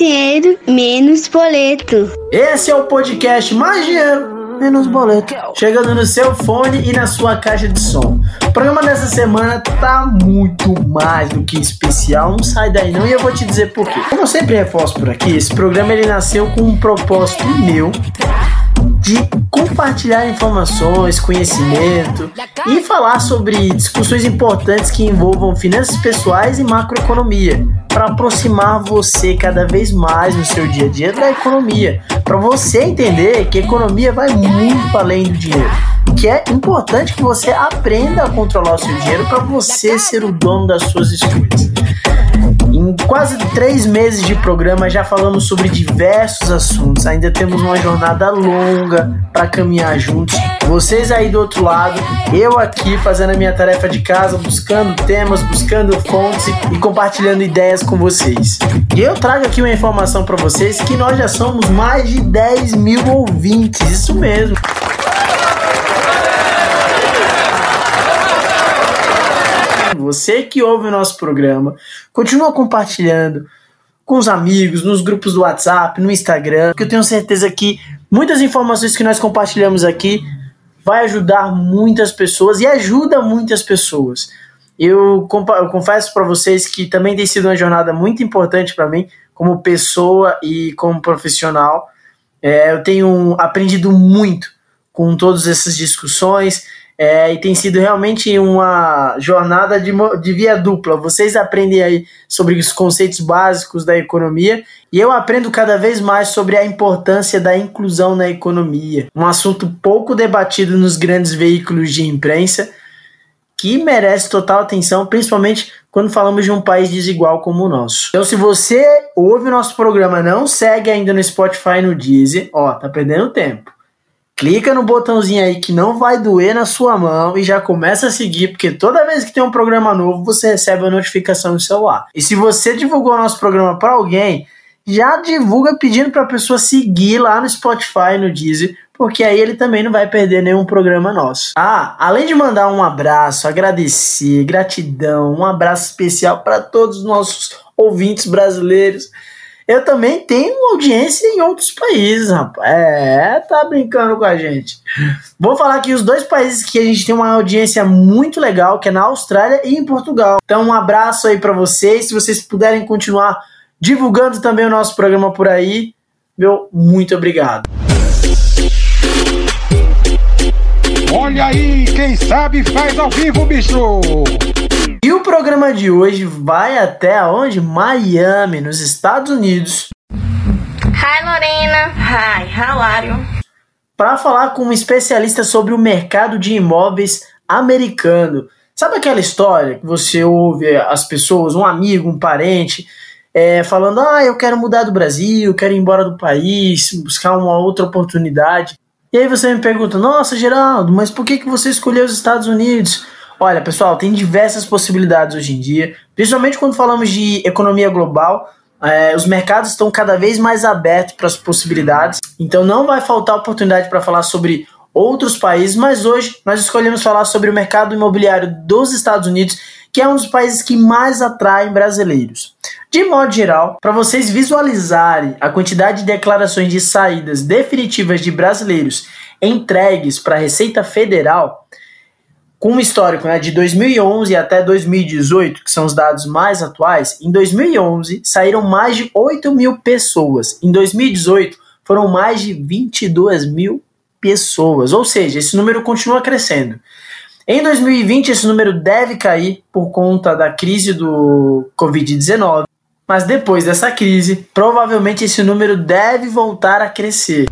dinheiro, menos boleto. Esse é o podcast Mais Dinheiro, Menos Boleto. Chegando no seu fone e na sua caixa de som. O programa dessa semana tá muito mais do que especial. Não sai daí não e eu vou te dizer por quê. Como eu sempre reforço por aqui, esse programa ele nasceu com um propósito meu de compartilhar informações, conhecimento e falar sobre discussões importantes que envolvam finanças pessoais e macroeconomia, para aproximar você cada vez mais no seu dia a dia da economia, para você entender que a economia vai muito além do dinheiro. Que é importante que você aprenda a controlar o seu dinheiro para você ser o dono das suas escolhas. Quase três meses de programa já falamos sobre diversos assuntos. Ainda temos uma jornada longa para caminhar juntos. Vocês aí do outro lado, eu aqui fazendo a minha tarefa de casa, buscando temas, buscando fontes e compartilhando ideias com vocês. E eu trago aqui uma informação para vocês que nós já somos mais de 10 mil ouvintes. Isso mesmo. Você que ouve o nosso programa, continua compartilhando com os amigos, nos grupos do WhatsApp, no Instagram, que eu tenho certeza que muitas informações que nós compartilhamos aqui vai ajudar muitas pessoas e ajuda muitas pessoas. Eu, eu confesso para vocês que também tem sido uma jornada muito importante para mim, como pessoa e como profissional. É, eu tenho aprendido muito com todas essas discussões é, e tem sido realmente uma jornada de, de via dupla. Vocês aprendem aí sobre os conceitos básicos da economia e eu aprendo cada vez mais sobre a importância da inclusão na economia. Um assunto pouco debatido nos grandes veículos de imprensa que merece total atenção, principalmente quando falamos de um país desigual como o nosso. Então, se você ouve o nosso programa, não segue ainda no Spotify no Deezer, ó, tá perdendo tempo clica no botãozinho aí que não vai doer na sua mão e já começa a seguir, porque toda vez que tem um programa novo, você recebe a notificação no celular. E se você divulgou o nosso programa para alguém, já divulga pedindo para a pessoa seguir lá no Spotify, no Deezer, porque aí ele também não vai perder nenhum programa nosso. Ah, além de mandar um abraço, agradecer, gratidão, um abraço especial para todos os nossos ouvintes brasileiros eu também tenho audiência em outros países, rapaz. É, tá brincando com a gente. Vou falar aqui os dois países que a gente tem uma audiência muito legal, que é na Austrália e em Portugal. Então, um abraço aí para vocês. Se vocês puderem continuar divulgando também o nosso programa por aí, meu muito obrigado. Olha aí, quem sabe faz ao vivo, bicho! E o programa de hoje vai até onde? Miami, nos Estados Unidos. Hi Lorena. Hi, how are you? Para falar com um especialista sobre o mercado de imóveis americano. Sabe aquela história que você ouve as pessoas, um amigo, um parente, é, falando: Ah, eu quero mudar do Brasil, quero ir embora do país, buscar uma outra oportunidade. E aí você me pergunta: Nossa, Geraldo, mas por que, que você escolheu os Estados Unidos? Olha, pessoal, tem diversas possibilidades hoje em dia, principalmente quando falamos de economia global. É, os mercados estão cada vez mais abertos para as possibilidades, então não vai faltar oportunidade para falar sobre outros países, mas hoje nós escolhemos falar sobre o mercado imobiliário dos Estados Unidos, que é um dos países que mais atraem brasileiros. De modo geral, para vocês visualizarem a quantidade de declarações de saídas definitivas de brasileiros entregues para a Receita Federal, com um histórico né, de 2011 até 2018, que são os dados mais atuais, em 2011 saíram mais de 8 mil pessoas. Em 2018 foram mais de 22 mil pessoas. Ou seja, esse número continua crescendo. Em 2020, esse número deve cair por conta da crise do Covid-19. Mas depois dessa crise, provavelmente esse número deve voltar a crescer.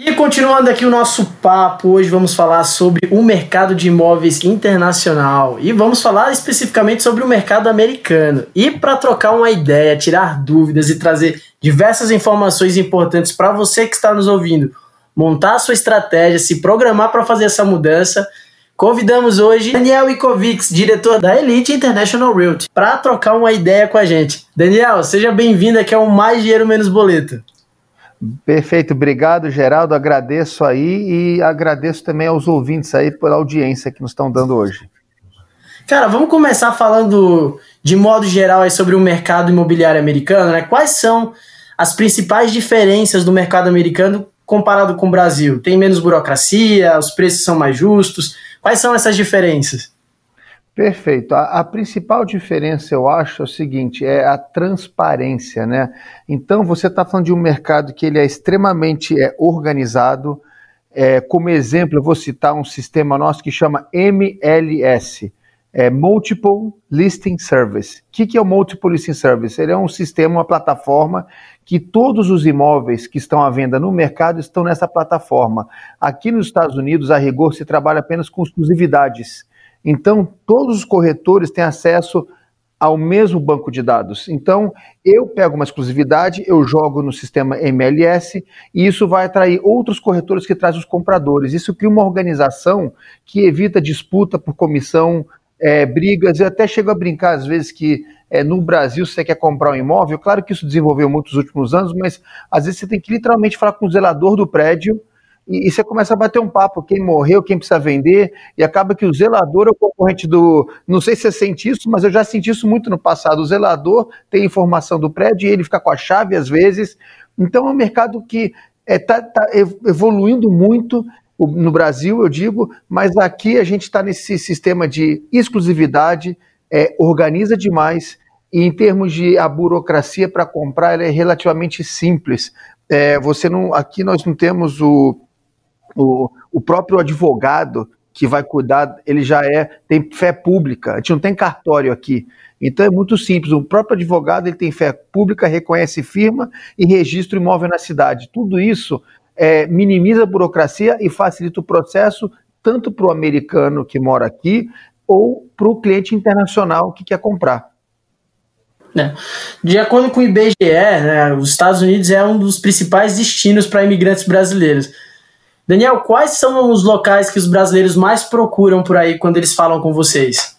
E continuando aqui o nosso papo, hoje vamos falar sobre o mercado de imóveis internacional e vamos falar especificamente sobre o mercado americano. E para trocar uma ideia, tirar dúvidas e trazer diversas informações importantes para você que está nos ouvindo, montar a sua estratégia, se programar para fazer essa mudança, convidamos hoje Daniel Ikovics, diretor da Elite International Realty, para trocar uma ideia com a gente. Daniel, seja bem-vindo aqui ao Mais Dinheiro Menos Boleto. Perfeito, obrigado, Geraldo. Agradeço aí e agradeço também aos ouvintes aí pela audiência que nos estão dando hoje. Cara, vamos começar falando de modo geral aí sobre o mercado imobiliário americano, né? Quais são as principais diferenças do mercado americano comparado com o Brasil? Tem menos burocracia, os preços são mais justos? Quais são essas diferenças? Perfeito. A, a, principal diferença, eu acho, é o seguinte, é a transparência, né? Então, você está falando de um mercado que ele é extremamente é, organizado. É, como exemplo, eu vou citar um sistema nosso que chama MLS, é Multiple Listing Service. O que, que é o Multiple Listing Service? Ele é um sistema, uma plataforma que todos os imóveis que estão à venda no mercado estão nessa plataforma. Aqui nos Estados Unidos, a rigor, se trabalha apenas com exclusividades. Então, todos os corretores têm acesso ao mesmo banco de dados. Então, eu pego uma exclusividade, eu jogo no sistema MLS e isso vai atrair outros corretores que trazem os compradores. Isso cria uma organização que evita disputa por comissão, é, brigas. Eu até chego a brincar às vezes que é, no Brasil, se você quer comprar um imóvel, claro que isso desenvolveu muito nos últimos anos, mas às vezes você tem que literalmente falar com o zelador do prédio e, você começa a bater um papo, quem morreu, quem precisa vender, e acaba que o zelador é o concorrente do. Não sei se você sente isso, mas eu já senti isso muito no passado. O zelador tem informação do prédio e ele fica com a chave às vezes. Então é um mercado que está é, tá, tá evoluindo muito no Brasil, eu digo, mas aqui a gente está nesse sistema de exclusividade, é, organiza demais. E em termos de a burocracia para comprar, ela é relativamente simples. É, você não, aqui nós não temos o, o, o próprio advogado que vai cuidar, ele já é tem fé pública. A gente não tem cartório aqui. Então é muito simples. O próprio advogado ele tem fé pública, reconhece firma e registra o imóvel na cidade. Tudo isso é, minimiza a burocracia e facilita o processo tanto para o americano que mora aqui ou para o cliente internacional que quer comprar. É. De acordo com o IBGE, né, os Estados Unidos é um dos principais destinos para imigrantes brasileiros. Daniel, quais são os locais que os brasileiros mais procuram por aí quando eles falam com vocês?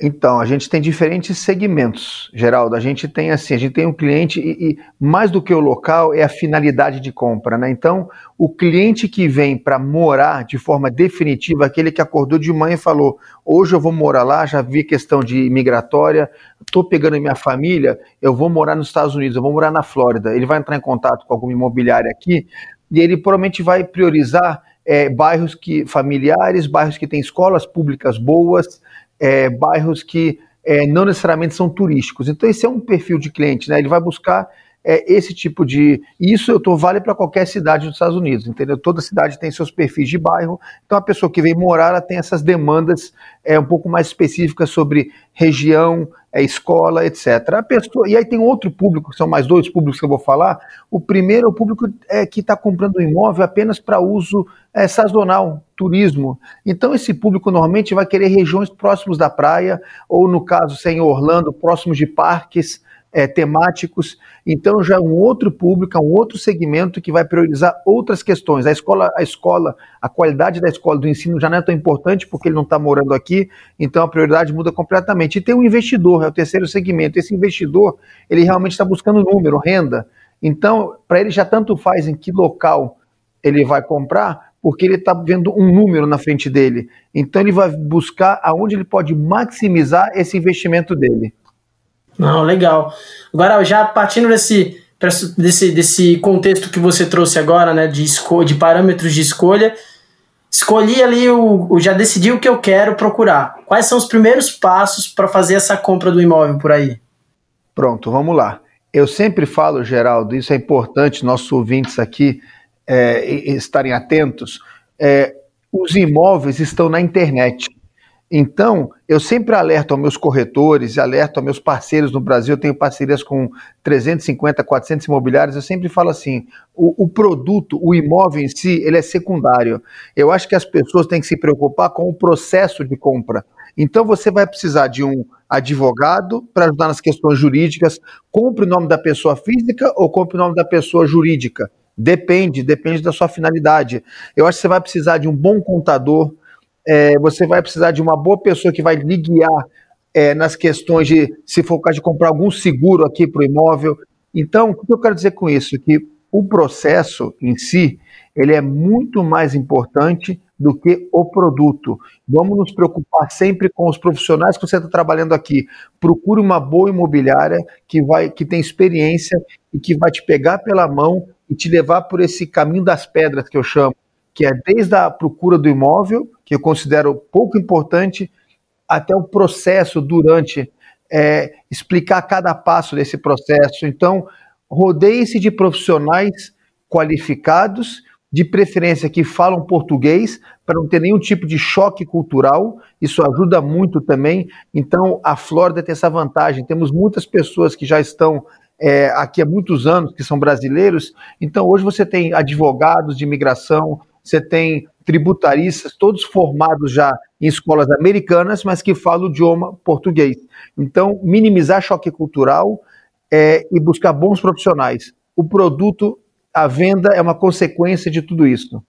Então, a gente tem diferentes segmentos, Geraldo. A gente tem assim, a gente tem um cliente e, e mais do que o local é a finalidade de compra, né? Então, o cliente que vem para morar de forma definitiva, aquele que acordou de manhã e falou: hoje eu vou morar lá, já vi questão de imigratória, estou pegando minha família, eu vou morar nos Estados Unidos, eu vou morar na Flórida. Ele vai entrar em contato com alguma imobiliária aqui, e ele provavelmente vai priorizar é, bairros que familiares, bairros que têm escolas públicas boas, é, bairros que é, não necessariamente são turísticos. Então esse é um perfil de cliente, né? Ele vai buscar é, esse tipo de. Isso eu tô vale para qualquer cidade dos Estados Unidos, entendeu? Toda cidade tem seus perfis de bairro, então a pessoa que vem morar ela tem essas demandas é, um pouco mais específicas sobre região, é, escola, etc. A pessoa, e aí tem outro público, são mais dois públicos que eu vou falar. O primeiro é o público é, que está comprando um imóvel apenas para uso é, sazonal, turismo. Então esse público normalmente vai querer regiões próximas da praia, ou no caso, se é em Orlando, próximos de parques é, temáticos. Então já é um outro público, é um outro segmento que vai priorizar outras questões. A escola, a escola, a qualidade da escola do ensino já não é tão importante porque ele não está morando aqui, então a prioridade muda completamente. E tem o um investidor, é o terceiro segmento. Esse investidor, ele realmente está buscando número, renda. Então, para ele já tanto faz em que local ele vai comprar, porque ele está vendo um número na frente dele. Então ele vai buscar aonde ele pode maximizar esse investimento dele. Não, legal. Agora, já partindo desse, desse, desse contexto que você trouxe agora, né, de, de parâmetros de escolha, escolhi ali, o, o, já decidi o que eu quero procurar. Quais são os primeiros passos para fazer essa compra do imóvel por aí? Pronto, vamos lá. Eu sempre falo, Geraldo, isso é importante, nossos ouvintes aqui é, estarem atentos. É, os imóveis estão na internet. Então, eu sempre alerto aos meus corretores, alerto aos meus parceiros no Brasil, eu tenho parcerias com 350, 400 imobiliários, eu sempre falo assim, o, o, produto, o imóvel em si, ele é secundário. Eu acho que as pessoas têm que se preocupar com o processo de compra. Então, você vai precisar de um advogado para ajudar nas questões jurídicas, compre o nome da pessoa física ou compre o nome da pessoa jurídica. Depende, depende da sua finalidade. Eu acho que você vai precisar de um bom contador, é, você vai precisar de uma boa pessoa que vai lhe guiar é, nas questões de, se for o caso de comprar algum seguro aqui para o imóvel. Então, o que eu quero dizer com isso? Que o processo em si, ele é muito mais importante do que o produto. Vamos nos preocupar sempre com os profissionais que você está trabalhando aqui. Procure uma boa imobiliária que vai, que tem experiência e que vai te pegar pela mão e te levar por esse caminho das pedras que eu chamo, que é desde a procura do imóvel, que eu considero pouco importante, até o processo durante, é, explicar cada passo desse processo. Então, rodeie-se de profissionais qualificados de preferência que falam português, para não ter nenhum tipo de choque cultural, isso ajuda muito também. Então, a Flórida tem essa vantagem. Temos muitas pessoas que já estão é, aqui há muitos anos, que são brasileiros. Então, hoje você tem advogados de imigração, você tem tributaristas, todos formados já em escolas americanas, mas que falam o idioma português. Então, minimizar choque cultural é, e buscar bons profissionais. O produto a venda é uma consequência de tudo isso.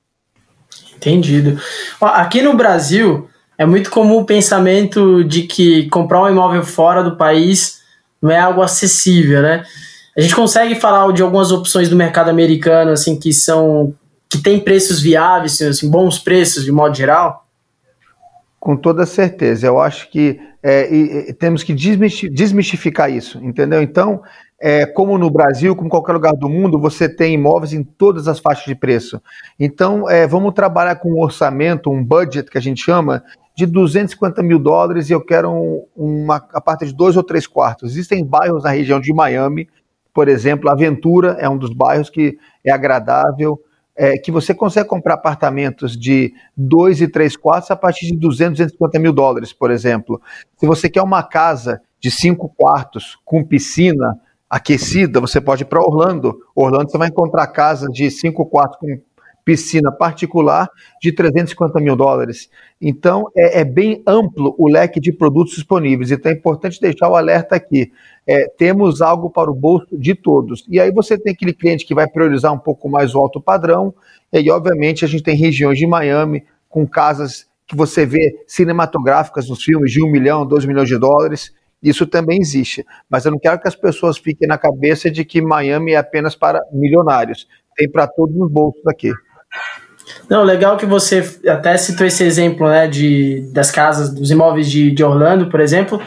Entendido. Aqui no Brasil, é muito comum o pensamento de que comprar um imóvel fora do país não é algo acessível, né? A gente consegue falar de algumas opções do mercado americano, assim, que são que tem preços viáveis, assim, bons preços de modo geral? Com toda certeza. Eu acho que é, e, e, temos que desmistificar isso, entendeu? Então, é, como no Brasil, como em qualquer lugar do mundo, você tem imóveis em todas as faixas de preço. Então, é, vamos trabalhar com um orçamento, um budget que a gente chama, de 250 mil dólares e eu quero um, uma a parte de dois ou três quartos. Existem bairros na região de Miami, por exemplo, Aventura é um dos bairros que é agradável, é, que você consegue comprar apartamentos de dois e três quartos a partir de 200, 250 mil dólares, por exemplo. Se você quer uma casa de cinco quartos com piscina, aquecida, você pode ir para Orlando. Orlando você vai encontrar casa de cinco quartos com piscina particular de 350 mil dólares. Então é, é, bem amplo o leque de produtos disponíveis. Então é importante deixar o alerta aqui. É, temos algo para o bolso de todos. E aí você tem aquele cliente que vai priorizar um pouco mais o alto padrão. E obviamente a gente tem regiões de Miami com casas que você vê cinematográficas nos filmes de um milhão, dois milhões de dólares. Isso também existe. Mas eu não quero que as pessoas fiquem na cabeça de que Miami é apenas para milionários. Tem para todos os bolsos aqui. Não, legal que você até citou esse exemplo, né, de, das casas, dos imóveis de, de Orlando, por exemplo,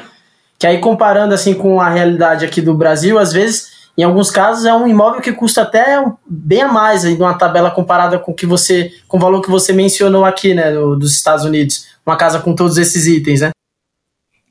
que aí comparando assim com a realidade aqui do Brasil, às vezes, em alguns casos, é um imóvel que custa até bem a mais aí numa tabela comparada com que você, com o valor que você mencionou aqui, né, do, dos Estados Unidos, uma casa com todos esses itens, né?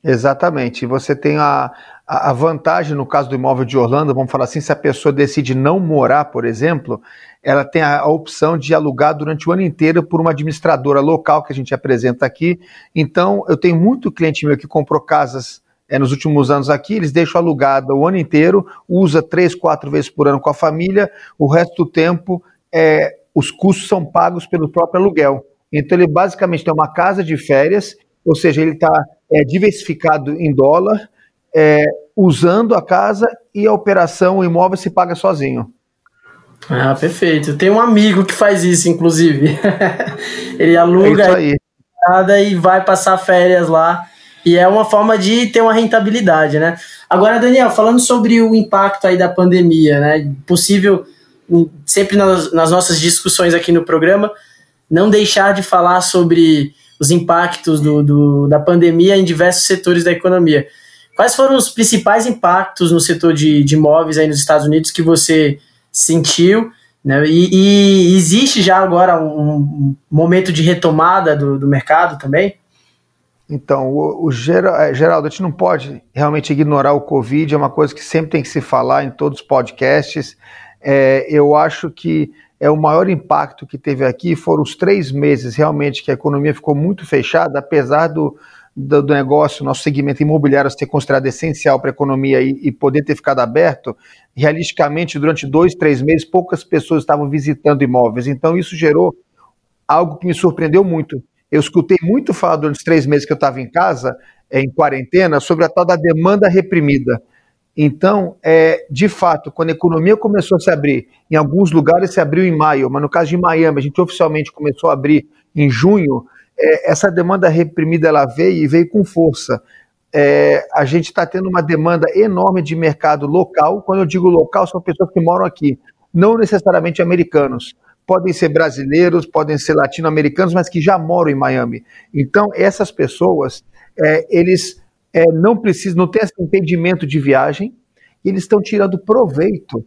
Exatamente. Você tem a, a vantagem no caso do imóvel de Orlando, vamos falar assim, se a pessoa decide não morar, por exemplo, ela tem a, a, opção de alugar durante o ano inteiro por uma administradora local que a gente apresenta aqui. Então, eu tenho muito cliente meu que comprou casas é, nos últimos anos aqui, eles deixam alugada o ano inteiro, usa três, quatro vezes por ano com a família, o resto do tempo é, os custos são pagos pelo próprio aluguel. Então, ele basicamente tem uma casa de férias, ou seja, ele está é, diversificado em dólar, usando a casa e a operação, o imóvel se paga sozinho. Ah, perfeito. Tem um amigo que faz isso, inclusive. Ele aluga é nada e vai passar férias lá. E é uma forma de ter uma rentabilidade, né? Agora, Daniel, falando sobre o impacto aí da pandemia, né? Possível, sempre nas, nas nossas discussões aqui no programa, não deixar de falar sobre os impactos do, do, da pandemia em diversos setores da economia. Quais foram os principais impactos no setor de, de imóveis aí nos Estados Unidos que você sentiu? Né? E, e existe já agora um, momento de retomada do, do mercado também? Então, o, o é, Geraldo, a gente não pode realmente ignorar o Covid, é uma coisa que sempre tem que se falar em todos os podcasts. É, eu acho que é o maior impacto que teve aqui foram os três meses realmente que a economia ficou muito fechada, apesar do, do, do negócio, nosso segmento imobiliário ser considerado essencial para a economia e, e, poder ter ficado aberto, realisticamente, durante dois, três meses, poucas pessoas estavam visitando imóveis. Então, isso gerou algo que me surpreendeu muito. Eu escutei muito falar durante os três meses que eu estava em casa, é, em quarentena, sobre a tal da demanda reprimida. Então, é, de fato, quando a economia começou a se abrir, em alguns lugares se abriu em maio, mas no caso de Miami, a gente oficialmente começou a abrir em junho, é, essa demanda reprimida ela veio e veio com força. É, a gente está tendo uma demanda enorme de mercado local. Quando eu digo local, são pessoas que moram aqui. não necessariamente americanos. Podem ser brasileiros, podem ser latino-americanos, mas que já moram em Miami. Então, essas pessoas, é, eles é, não precisam, não têm esse impedimento de viagem, e eles estão tirando proveito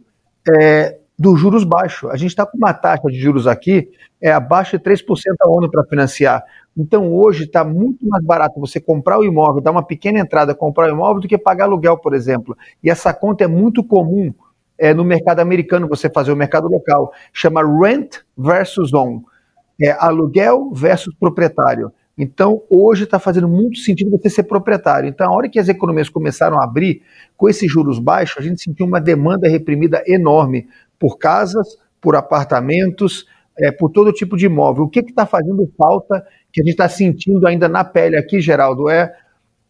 é, dos juros baixos. A gente está com uma taxa de juros aqui é, abaixo de 3% ao ano para financiar. Então hoje está muito mais barato você comprar o imóvel, dar uma pequena entrada, comprar o imóvel, do que pagar aluguel, por exemplo. E essa conta é muito comum é, no mercado americano, você fazer o mercado local. Chama rent versus own. É aluguel versus proprietário. Então, hoje está fazendo muito sentido você ser proprietário. Então, a hora que as economias começaram a abrir, com esses juros baixos, a gente sentiu uma demanda reprimida enorme por casas, por apartamentos, é, por todo tipo de imóvel. O que está fazendo falta, que a gente está sentindo ainda na pele aqui, Geraldo, é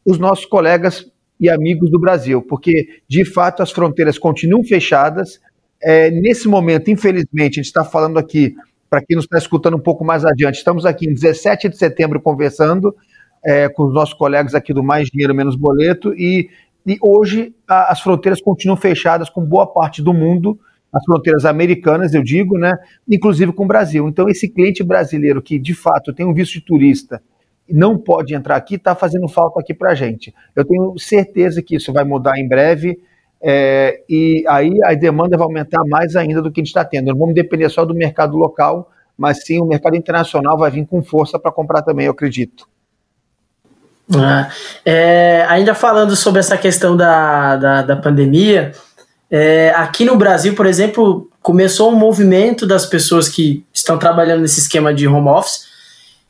os nossos colegas e amigos do Brasil, porque de fato as fronteiras continuam fechadas. É, nesse momento, infelizmente, a gente está falando aqui, para quem nos está escutando um pouco mais adiante, estamos aqui em 17 de setembro conversando é, com os nossos colegas aqui do Mais Dinheiro Menos Boleto, e, e hoje a, as fronteiras continuam fechadas com boa parte do mundo as fronteiras americanas, eu digo, né, inclusive com o Brasil. Então, esse cliente brasileiro que, de fato, tem um visto de turista e não pode entrar aqui, está fazendo falta aqui para a gente. Eu tenho certeza que isso vai mudar em breve é, e aí a demanda vai aumentar mais ainda do que a gente está tendo. Não vamos depender só do mercado local, mas sim o mercado internacional vai vir com força para comprar também, eu acredito. Ah, é, ainda falando sobre essa questão da, da, da pandemia, é, aqui no Brasil, por exemplo, começou um movimento das pessoas que estão trabalhando nesse esquema de home office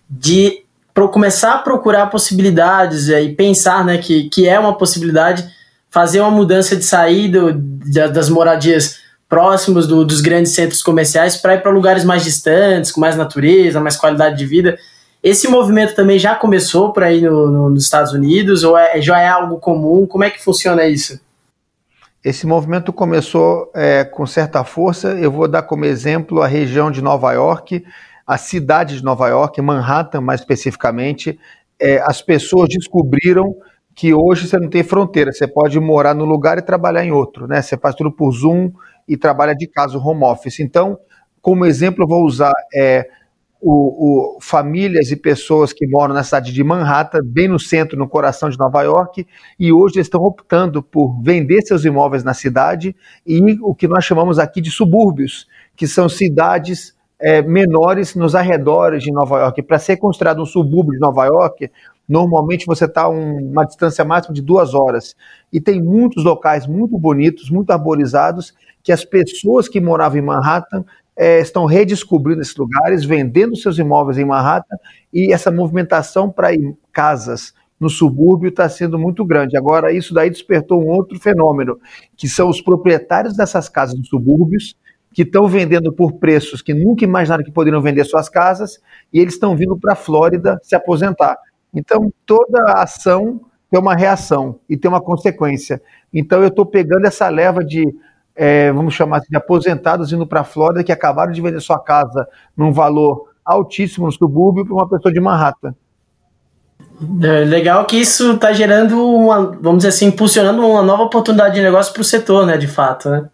de pro, começar a procurar possibilidades é, e pensar né, que, que é uma possibilidade fazer uma mudança de saída das moradias próximos do, dos grandes centros comerciais para ir para lugares mais distantes, com mais natureza, mais qualidade de vida. Esse movimento também já começou por aí no, no, nos Estados Unidos ou é, já é algo comum? Como é que funciona isso? Esse movimento começou é, com certa força. Eu vou dar como exemplo a região de Nova York, a cidade de Nova York, Manhattan mais especificamente. É, as pessoas descobriram que hoje você não tem fronteira, você pode morar no lugar e trabalhar em outro, né? Você faz tudo por Zoom e trabalha de casa, home office. Então, como exemplo, eu vou usar é, o, o, famílias e pessoas que moram na cidade de Manhattan, bem no centro, no coração de Nova York, e hoje estão optando por vender seus imóveis na cidade e o que nós chamamos aqui de subúrbios, que são cidades é, menores nos arredores de Nova York. Para ser considerado um subúrbio de Nova York, normalmente você está um, uma distância máxima de duas horas. E tem muitos locais muito bonitos, muito arborizados, que as pessoas que moravam em Manhattan é, estão redescobrindo esses lugares, vendendo seus imóveis em Manhattan e essa movimentação para casas no subúrbio está sendo muito grande. Agora, isso daí despertou um outro fenômeno, que são os proprietários dessas casas nos subúrbios, que estão vendendo por preços que nunca imaginaram que poderiam vender suas casas, e eles estão vindo para a Flórida se aposentar. Então, toda ação tem uma reação e tem uma consequência. Então, eu estou pegando essa leva de é, vamos chamar assim, de aposentados indo para a Flórida que acabaram de vender sua casa num valor altíssimo no subúrbio para uma pessoa de Manhattan. É legal que isso está gerando uma, vamos dizer assim, impulsionando uma nova oportunidade de negócio para o setor, né, de fato, né?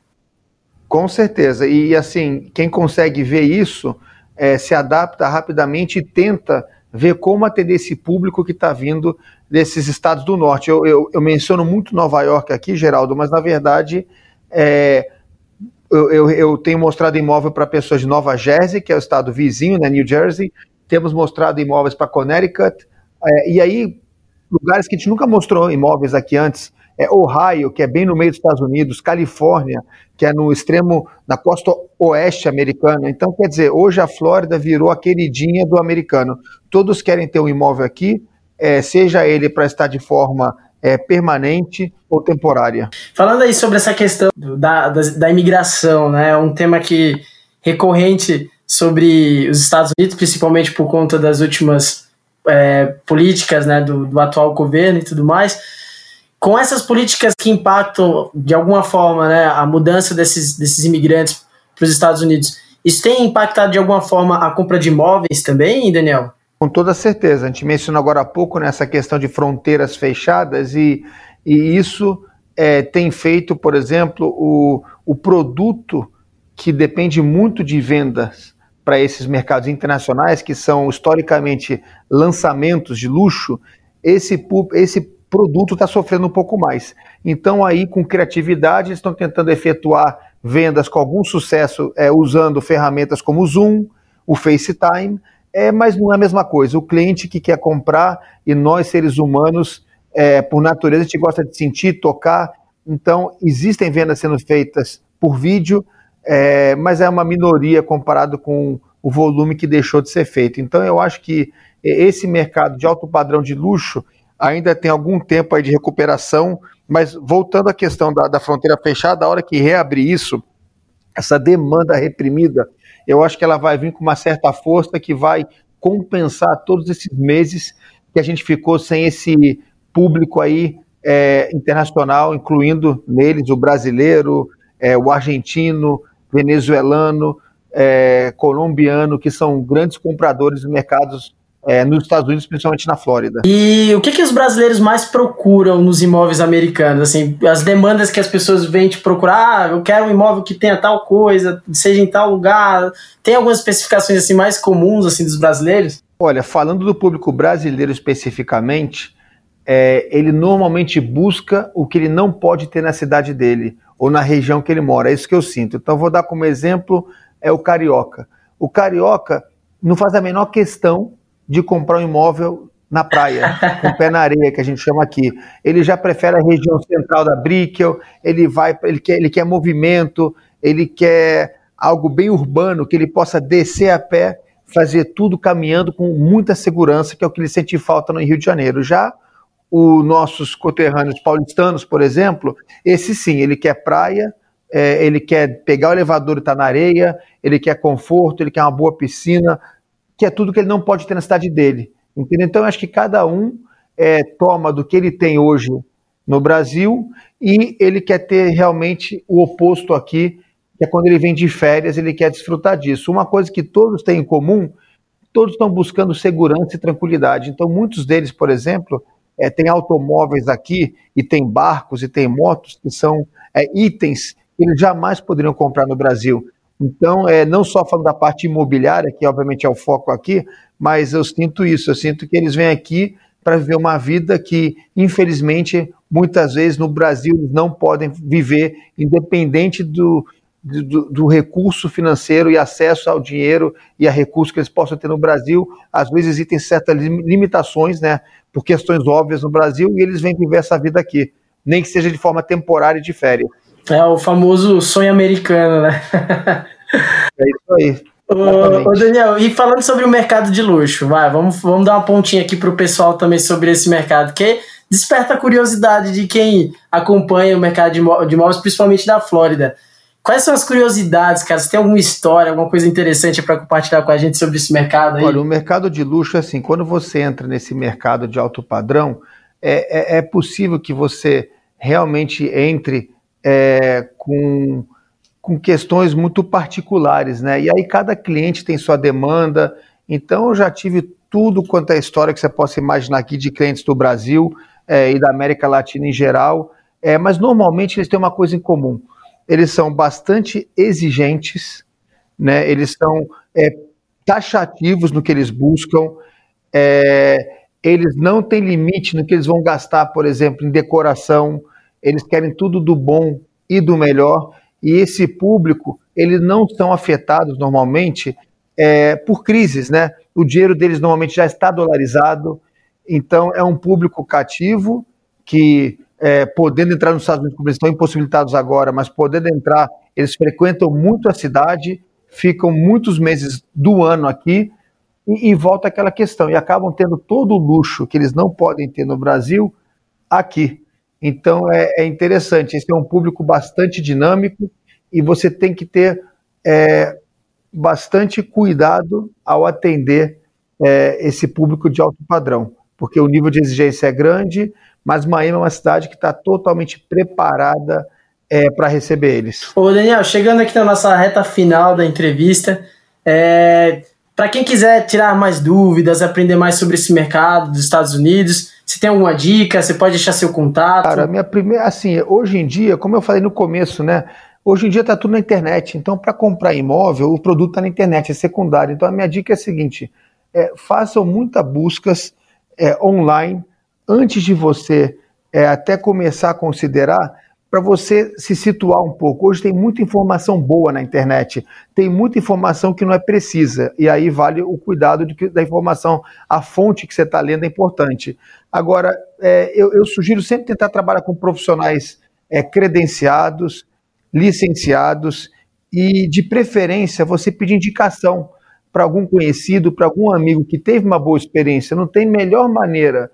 Com certeza. E assim, quem consegue ver isso é, se adapta rapidamente e tenta ver como atender esse público que está vindo desses estados do norte. Eu, eu, eu menciono muito Nova York aqui, Geraldo, mas na verdade é, eu, eu, eu, tenho mostrado imóvel para pessoas de Nova Jersey, que é o estado vizinho, né, New Jersey. Temos mostrado imóveis para Connecticut. É, e aí, lugares que a gente nunca mostrou imóveis aqui antes. É Ohio, que é bem no meio dos Estados Unidos, Califórnia, que é no extremo, na costa oeste americana. Então, quer dizer, hoje a Flórida virou a queridinha do americano. Todos querem ter um imóvel aqui, é, seja ele para estar de forma é, permanente ou temporária. Falando aí sobre essa questão da, da, da imigração, né, é um tema que recorrente sobre os Estados Unidos, principalmente por conta das últimas é, políticas né, do, do atual governo e tudo mais. Com essas políticas que impactam de alguma forma né, a mudança desses, desses imigrantes para os Estados Unidos, isso tem impactado de alguma forma a compra de imóveis também, Daniel? Com toda certeza. A gente mencionou agora há pouco nessa questão de fronteiras fechadas e, e isso é, tem feito, por exemplo, o, o produto que depende muito de vendas para esses mercados internacionais, que são historicamente lançamentos de luxo, esse, esse produto está sofrendo um pouco mais. Então, aí, com criatividade, eles estão tentando efetuar vendas com algum sucesso é, usando ferramentas como o Zoom, o FaceTime, é, mas não é a mesma coisa. O cliente que quer comprar e nós, seres humanos, é, por natureza, a gente gosta de sentir, tocar. Então, existem vendas sendo feitas por vídeo, é, mas é uma minoria comparado com o volume que deixou de ser feito. Então, eu acho que esse mercado de alto padrão de luxo ainda tem algum tempo aí de recuperação, mas voltando à questão da, da fronteira fechada, a hora que reabrir isso, essa demanda reprimida, eu acho que ela vai vir com uma certa força que vai compensar todos esses meses que a gente ficou sem esse público aí é, internacional, incluindo neles o brasileiro, é, o argentino, venezuelano, é, colombiano, que são grandes compradores de mercados é, nos Estados Unidos, principalmente na Flórida. E o que, que os brasileiros mais procuram nos imóveis americanos? Assim, as demandas que as pessoas vêm te procurar, ah, eu quero um imóvel que tenha tal coisa, seja em tal lugar. Tem algumas especificações assim mais comuns assim dos brasileiros? Olha, falando do público brasileiro especificamente, é, ele normalmente busca o que ele não pode ter na cidade dele ou na região que ele mora. É isso que eu sinto. Então, vou dar como exemplo é o carioca. O carioca não faz a menor questão de comprar um imóvel na praia, com pé na areia, que a gente chama aqui. Ele já prefere a região central da Brickell, ele vai, ele quer, ele quer movimento, ele quer algo bem urbano, que ele possa descer a pé, fazer tudo caminhando com muita segurança, que é o que ele sente falta no Rio de Janeiro. Já os nossos coterrâneos paulistanos, por exemplo, esse sim, ele quer praia, é, ele quer pegar o elevador e estar tá na areia, ele quer conforto, ele quer uma boa piscina, que é tudo que ele não pode ter na cidade dele. Entendeu? Então, eu acho que cada um é, toma do que ele tem hoje no Brasil e ele quer ter realmente o oposto aqui, que é quando ele vem de férias, ele quer desfrutar disso. Uma coisa que todos têm em comum, todos estão buscando segurança e tranquilidade. Então, muitos deles, por exemplo, é, têm automóveis aqui e tem barcos e tem motos que são é, itens que eles jamais poderiam comprar no Brasil. Então, é, não só falando da parte imobiliária, que obviamente é o foco aqui, mas eu sinto isso, eu sinto que eles vêm aqui para viver uma vida que, infelizmente, muitas vezes no Brasil eles não podem viver, independente do, do, do, recurso financeiro e acesso ao dinheiro e a recursos que eles possam ter no Brasil. Às vezes existem certas limitações, né, por questões óbvias no Brasil, e eles vêm viver essa vida aqui, nem que seja de forma temporária e de férias. É o famoso sonho americano, né? é isso aí. Ô, ô, Daniel, e falando sobre o mercado de luxo, vai, vamos, vamos dar uma pontinha aqui para o pessoal também sobre esse mercado, que desperta a curiosidade de quem acompanha o mercado de imóveis, principalmente da Flórida. Quais são as curiosidades, cara? Você tem alguma história, alguma coisa interessante para compartilhar com a gente sobre esse mercado aí? Olha, o mercado de luxo, assim, quando você entra nesse mercado de alto padrão, é, é, é possível que você realmente entre é, com, com questões muito particulares, né? E aí cada cliente tem sua demanda. Então eu já tive tudo quanto é história que você possa imaginar aqui de clientes do Brasil é, e da América Latina em geral. É, mas normalmente eles têm uma coisa em comum. Eles são bastante exigentes, né? Eles são é, taxativos no que eles buscam. É, eles não têm limite no que eles vão gastar, por exemplo, em decoração, eles querem tudo do bom e do melhor, e esse público, eles não são afetados normalmente é, por crises, né? O dinheiro deles normalmente já está dolarizado, então é um público cativo que, é, podendo entrar nos Estados Unidos, como eles estão impossibilitados agora, mas podendo entrar, eles frequentam muito a cidade, ficam muitos meses do ano aqui, e, e volta aquela questão, e acabam tendo todo o luxo que eles não podem ter no Brasil aqui. Então é, é interessante. Esse é um público bastante dinâmico e você tem que ter é, bastante cuidado ao atender é, esse público de alto padrão, porque o nível de exigência é grande, mas Miami é uma cidade que está totalmente preparada é, para receber eles. Ô Daniel, chegando aqui na nossa reta final da entrevista, é, para quem quiser tirar mais dúvidas, aprender mais sobre esse mercado dos Estados Unidos, se tem alguma dica, você pode deixar seu contato. Cara, minha primeira, assim, hoje em dia, como eu falei no começo, né, Hoje em dia está tudo na internet, então para comprar imóvel, o produto está na internet, é secundário. Então a minha dica é a seguinte: é, façam muitas buscas é, online antes de você é, até começar a considerar para você se situar um pouco. Hoje tem muita informação boa na internet, tem muita informação que não é precisa, e aí vale o cuidado que, da informação, a fonte que você está lendo é importante. Agora, é, eu, eu, sugiro sempre tentar trabalhar com profissionais é, credenciados, licenciados, e de preferência você pedir indicação para algum conhecido, para algum amigo que teve uma boa experiência. Não tem melhor maneira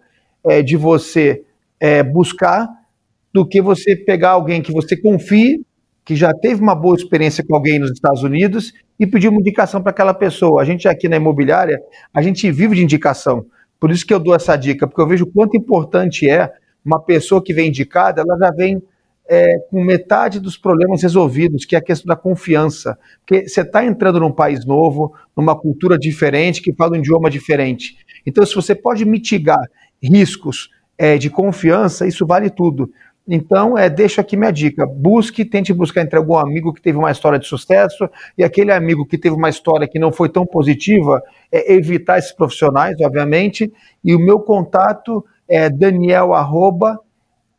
é, de você é, buscar do que você pegar alguém que você confie, que já teve uma boa experiência com alguém nos Estados Unidos e pedir uma indicação para aquela pessoa. A gente aqui na imobiliária, a gente vive de indicação. Por isso que eu dou essa dica, porque eu vejo o quanto importante é uma pessoa que vem indicada, ela já vem é, com metade dos problemas resolvidos, que é a questão da confiança. Porque você está entrando num país novo, numa cultura diferente, que fala um idioma diferente. Então, se você pode mitigar riscos é, de confiança, isso vale tudo. Então, é, deixo aqui minha dica. Busque, tente buscar entre algum amigo que teve uma história de sucesso e aquele amigo que teve uma história que não foi tão positiva, é, evitar esses profissionais, obviamente. E o meu contato é daniel, arroba,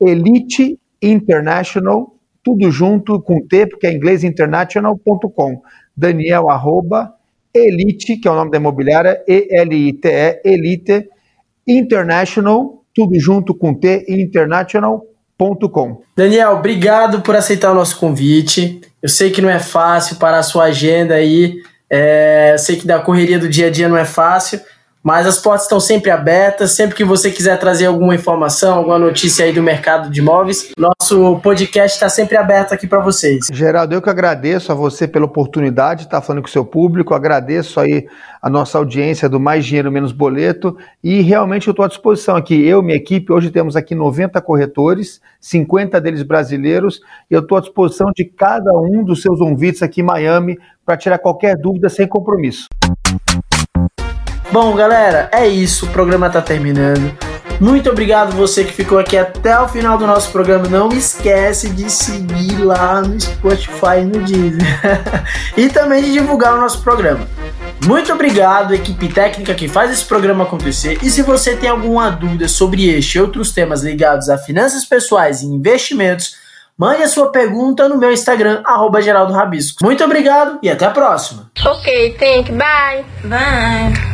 elite international, tudo junto com T, porque é inglês international.com. Daniel, arroba, elite, que é o nome da imobiliária, E-L-I-T-E, elite, international, tudo junto com T, international.com Daniel, obrigado por aceitar o nosso convite. Eu sei que não é fácil parar a sua agenda aí. É, eu sei que da correria do dia a dia não é fácil, mas as portas estão sempre abertas. Sempre que você quiser trazer alguma informação, alguma notícia aí do mercado de imóveis, nosso podcast está sempre aberto aqui para vocês. Geraldo, eu que agradeço a você pela oportunidade de estar falando com o seu público, agradeço aí a nossa audiência do Mais Dinheiro Menos Boleto e realmente eu estou à disposição aqui. Eu, minha equipe, hoje temos aqui 90 corretores, 50 deles brasileiros, e eu estou à disposição de cada um dos seus ouvintes aqui em Miami para tirar qualquer dúvida sem compromisso. Bom, galera, é isso. O programa está terminando. Muito obrigado você que ficou aqui até o final do nosso programa. Não esquece de seguir lá no Spotify e no Disney. e também de divulgar o nosso programa. Muito obrigado, equipe técnica que faz esse programa acontecer. E se você tem alguma dúvida sobre este e outros temas ligados a finanças pessoais e investimentos, mande a sua pergunta no meu Instagram, arroba Geraldo Rabisco. Muito obrigado e até a próxima. Ok, thank you, bye. Bye.